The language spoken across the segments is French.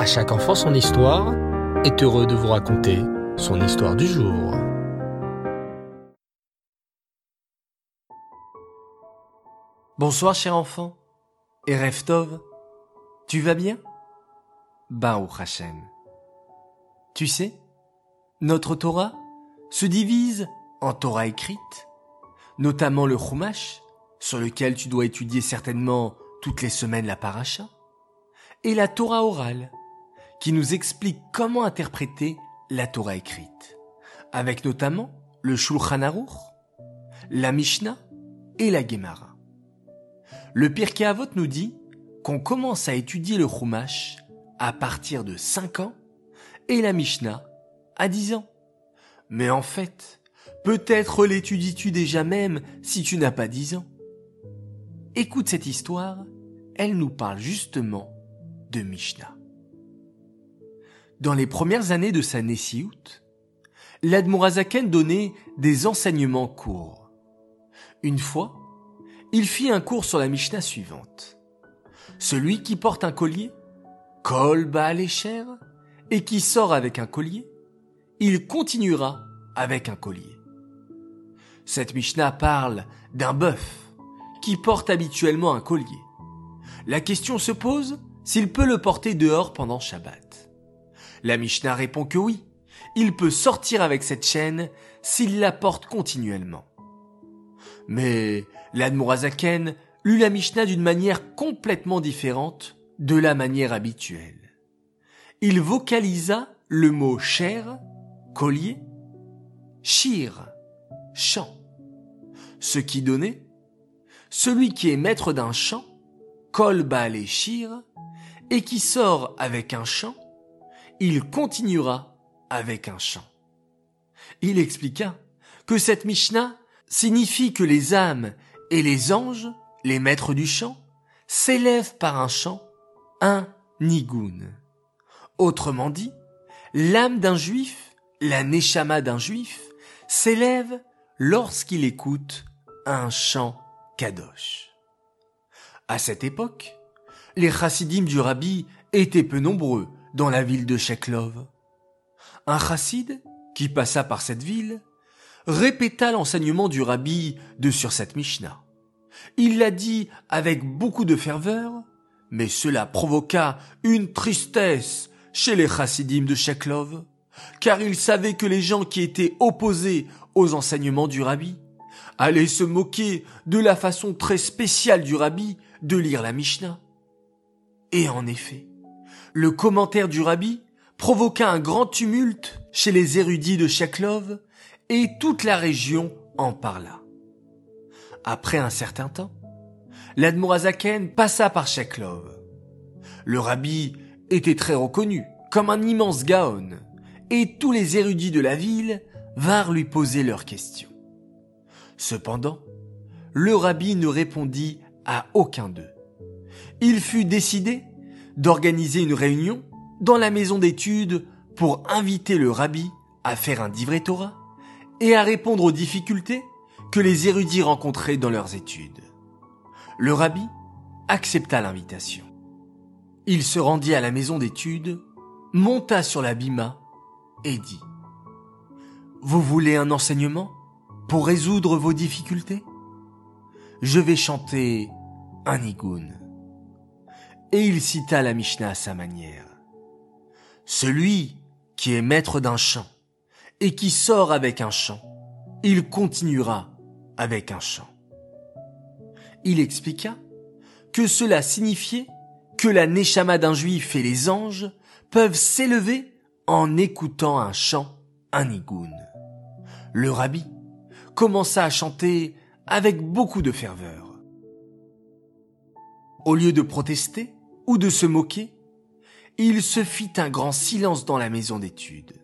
À chaque enfant son histoire est heureux de vous raconter son histoire du jour. Bonsoir cher enfant. Et Reftov, tu vas bien? Baruch Hashem. Tu sais, notre Torah se divise en Torah écrite, notamment le Chumash, sur lequel tu dois étudier certainement toutes les semaines la paracha, et la Torah orale, qui nous explique comment interpréter la Torah écrite, avec notamment le Shulchan Aruch, la Mishnah et la Gemara. Le Pirkei Avot nous dit qu'on commence à étudier le Chumash à partir de 5 ans et la Mishnah à 10 ans. Mais en fait, peut-être l'étudies-tu déjà même si tu n'as pas 10 ans? Écoute cette histoire, elle nous parle justement de Mishnah. Dans les premières années de sa Nessiout, l'Admorazaken donnait des enseignements courts. Une fois, il fit un cours sur la Mishnah suivante. Celui qui porte un collier, Kol Baal et qui sort avec un collier, il continuera avec un collier. Cette Mishnah parle d'un bœuf qui porte habituellement un collier. La question se pose s'il peut le porter dehors pendant Shabbat. La Mishnah répond que oui, il peut sortir avec cette chaîne s'il la porte continuellement. Mais l'Admorazaken lut la Mishnah d'une manière complètement différente de la manière habituelle. Il vocalisa le mot cher, collier, shir, chant. Ce qui donnait, celui qui est maître d'un chant, kol baal shir, et qui sort avec un chant, il continuera avec un chant. Il expliqua que cette Mishnah signifie que les âmes et les anges, les maîtres du chant, s'élèvent par un chant, un nigun. Autrement dit, l'âme d'un juif, la neshama d'un juif, s'élève lorsqu'il écoute un chant kadosh. À cette époque, les chassidim du rabbi étaient peu nombreux dans la ville de Sheklov. Un chassid, qui passa par cette ville, répéta l'enseignement du rabbi de sur cette Mishnah. Il l'a dit avec beaucoup de ferveur, mais cela provoqua une tristesse chez les chassidim de Sheklov, car il savait que les gens qui étaient opposés aux enseignements du rabbi allaient se moquer de la façon très spéciale du rabbi de lire la Mishnah. Et en effet, le commentaire du rabbi provoqua un grand tumulte chez les érudits de Sheklov et toute la région en parla. Après un certain temps, l'Admorazaken passa par Sheklov. Le rabbi était très reconnu comme un immense gaon, et tous les érudits de la ville vinrent lui poser leurs questions. Cependant, le rabbi ne répondit à aucun d'eux. Il fut décidé d'organiser une réunion dans la maison d'études pour inviter le rabbi à faire un divrei Torah et à répondre aux difficultés que les érudits rencontraient dans leurs études. Le rabbi accepta l'invitation. Il se rendit à la maison d'études, monta sur la bima et dit Vous voulez un enseignement pour résoudre vos difficultés? Je vais chanter un nigun. Et il cita la Mishnah à sa manière. Celui qui est maître d'un chant et qui sort avec un chant, il continuera avec un chant. Il expliqua que cela signifiait que la neshama d'un juif et les anges peuvent s'élever en écoutant un chant, un nigun. Le rabbi commença à chanter avec beaucoup de ferveur. Au lieu de protester ou de se moquer, il se fit un grand silence dans la maison d'études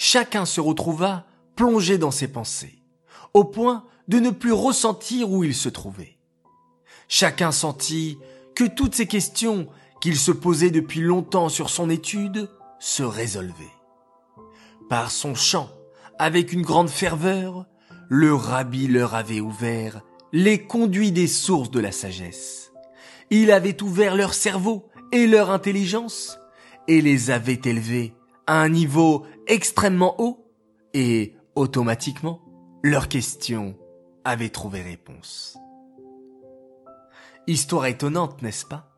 chacun se retrouva plongé dans ses pensées, au point de ne plus ressentir où il se trouvait. Chacun sentit que toutes ces questions qu'il se posait depuis longtemps sur son étude se résolvaient. Par son chant, avec une grande ferveur, le rabbi leur avait ouvert les conduits des sources de la sagesse. Il avait ouvert leur cerveau et leur intelligence, et les avait élevés à un niveau extrêmement haut et automatiquement leurs questions avaient trouvé réponse. Histoire étonnante, n'est-ce pas?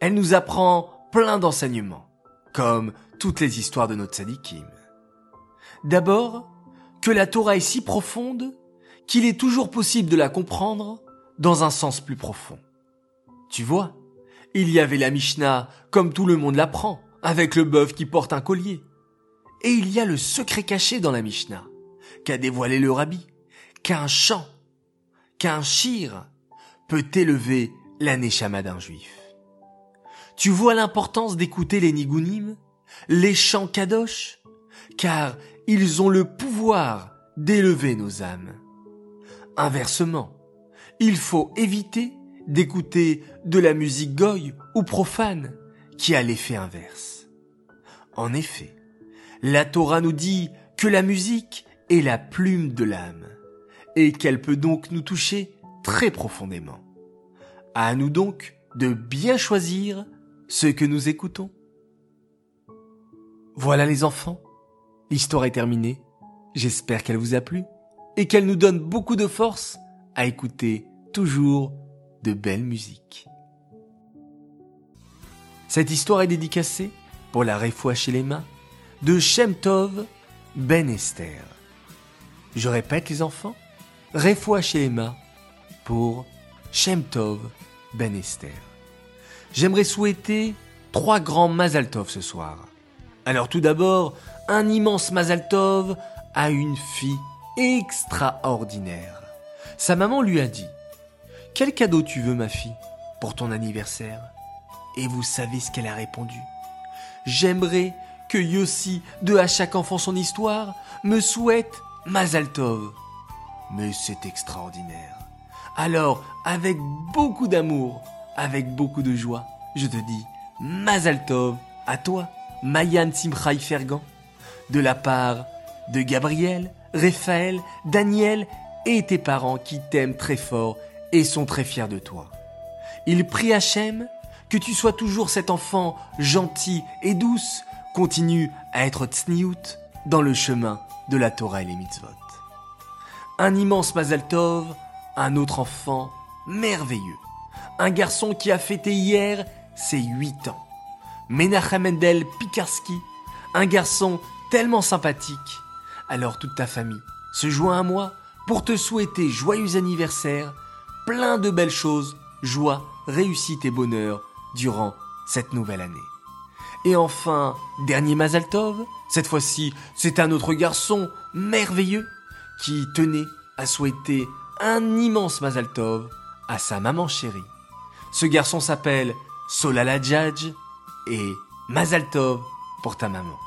Elle nous apprend plein d'enseignements, comme toutes les histoires de notre sadikim. D'abord, que la Torah est si profonde qu'il est toujours possible de la comprendre dans un sens plus profond. Tu vois, il y avait la Mishnah comme tout le monde l'apprend, avec le bœuf qui porte un collier. Et il y a le secret caché dans la Mishnah, qu'a dévoilé le rabbi, qu'un chant, qu'un shir peut élever la neshama d'un juif. Tu vois l'importance d'écouter les nigunim, les chants kadosh, car ils ont le pouvoir d'élever nos âmes. Inversement, il faut éviter d'écouter de la musique goy ou profane qui a l'effet inverse. En effet, la Torah nous dit que la musique est la plume de l'âme et qu'elle peut donc nous toucher très profondément. À nous donc de bien choisir ce que nous écoutons. Voilà les enfants, l'histoire est terminée. J'espère qu'elle vous a plu et qu'elle nous donne beaucoup de force à écouter toujours de belle musique. Cette histoire est dédicacée pour la réfoua chez les mains de Shem Tov Ben Esther. Je répète les enfants, réfoua chez les mains pour Shem Tov Ben Esther. J'aimerais souhaiter trois grands Mazal Tov ce soir. Alors tout d'abord, un immense Mazal Tov à une fille extraordinaire. Sa maman lui a dit quel cadeau tu veux, ma fille, pour ton anniversaire? Et vous savez ce qu'elle a répondu J'aimerais que Yossi, de à chaque enfant son histoire, me souhaite Mazaltov. Mais c'est extraordinaire. Alors, avec beaucoup d'amour, avec beaucoup de joie, je te dis Mazaltov à toi, Mayan Simchai Fergan, de la part de Gabriel, Raphaël, Daniel et tes parents qui t'aiment très fort et sont très fiers de toi. Ils prient Hachem que tu sois toujours cet enfant gentil et douce, continue à être tsniout dans le chemin de la Torah et les mitzvot. Un immense Mazal Tov, un autre enfant merveilleux, un garçon qui a fêté hier ses huit ans. Menachem Mendel Pikarski, un garçon tellement sympathique. Alors toute ta famille se joint à moi pour te souhaiter joyeux anniversaire plein de belles choses, joie, réussite et bonheur durant cette nouvelle année. Et enfin, dernier Mazaltov, cette fois-ci, c'est un autre garçon merveilleux qui tenait à souhaiter un immense Mazaltov à sa maman chérie. Ce garçon s'appelle Solala et Mazaltov pour ta maman.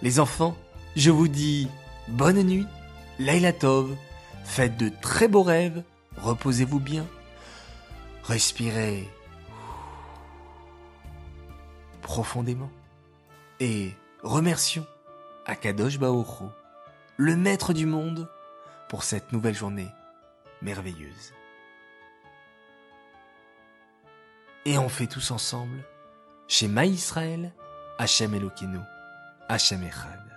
Les enfants, je vous dis bonne nuit, Laila Tov, Faites de très beaux rêves, reposez-vous bien, respirez profondément et remercions Akadosh Baoru, le maître du monde, pour cette nouvelle journée merveilleuse. Et on fait tous ensemble, chez Ma Israël, Hachem Elokeinu, Echad.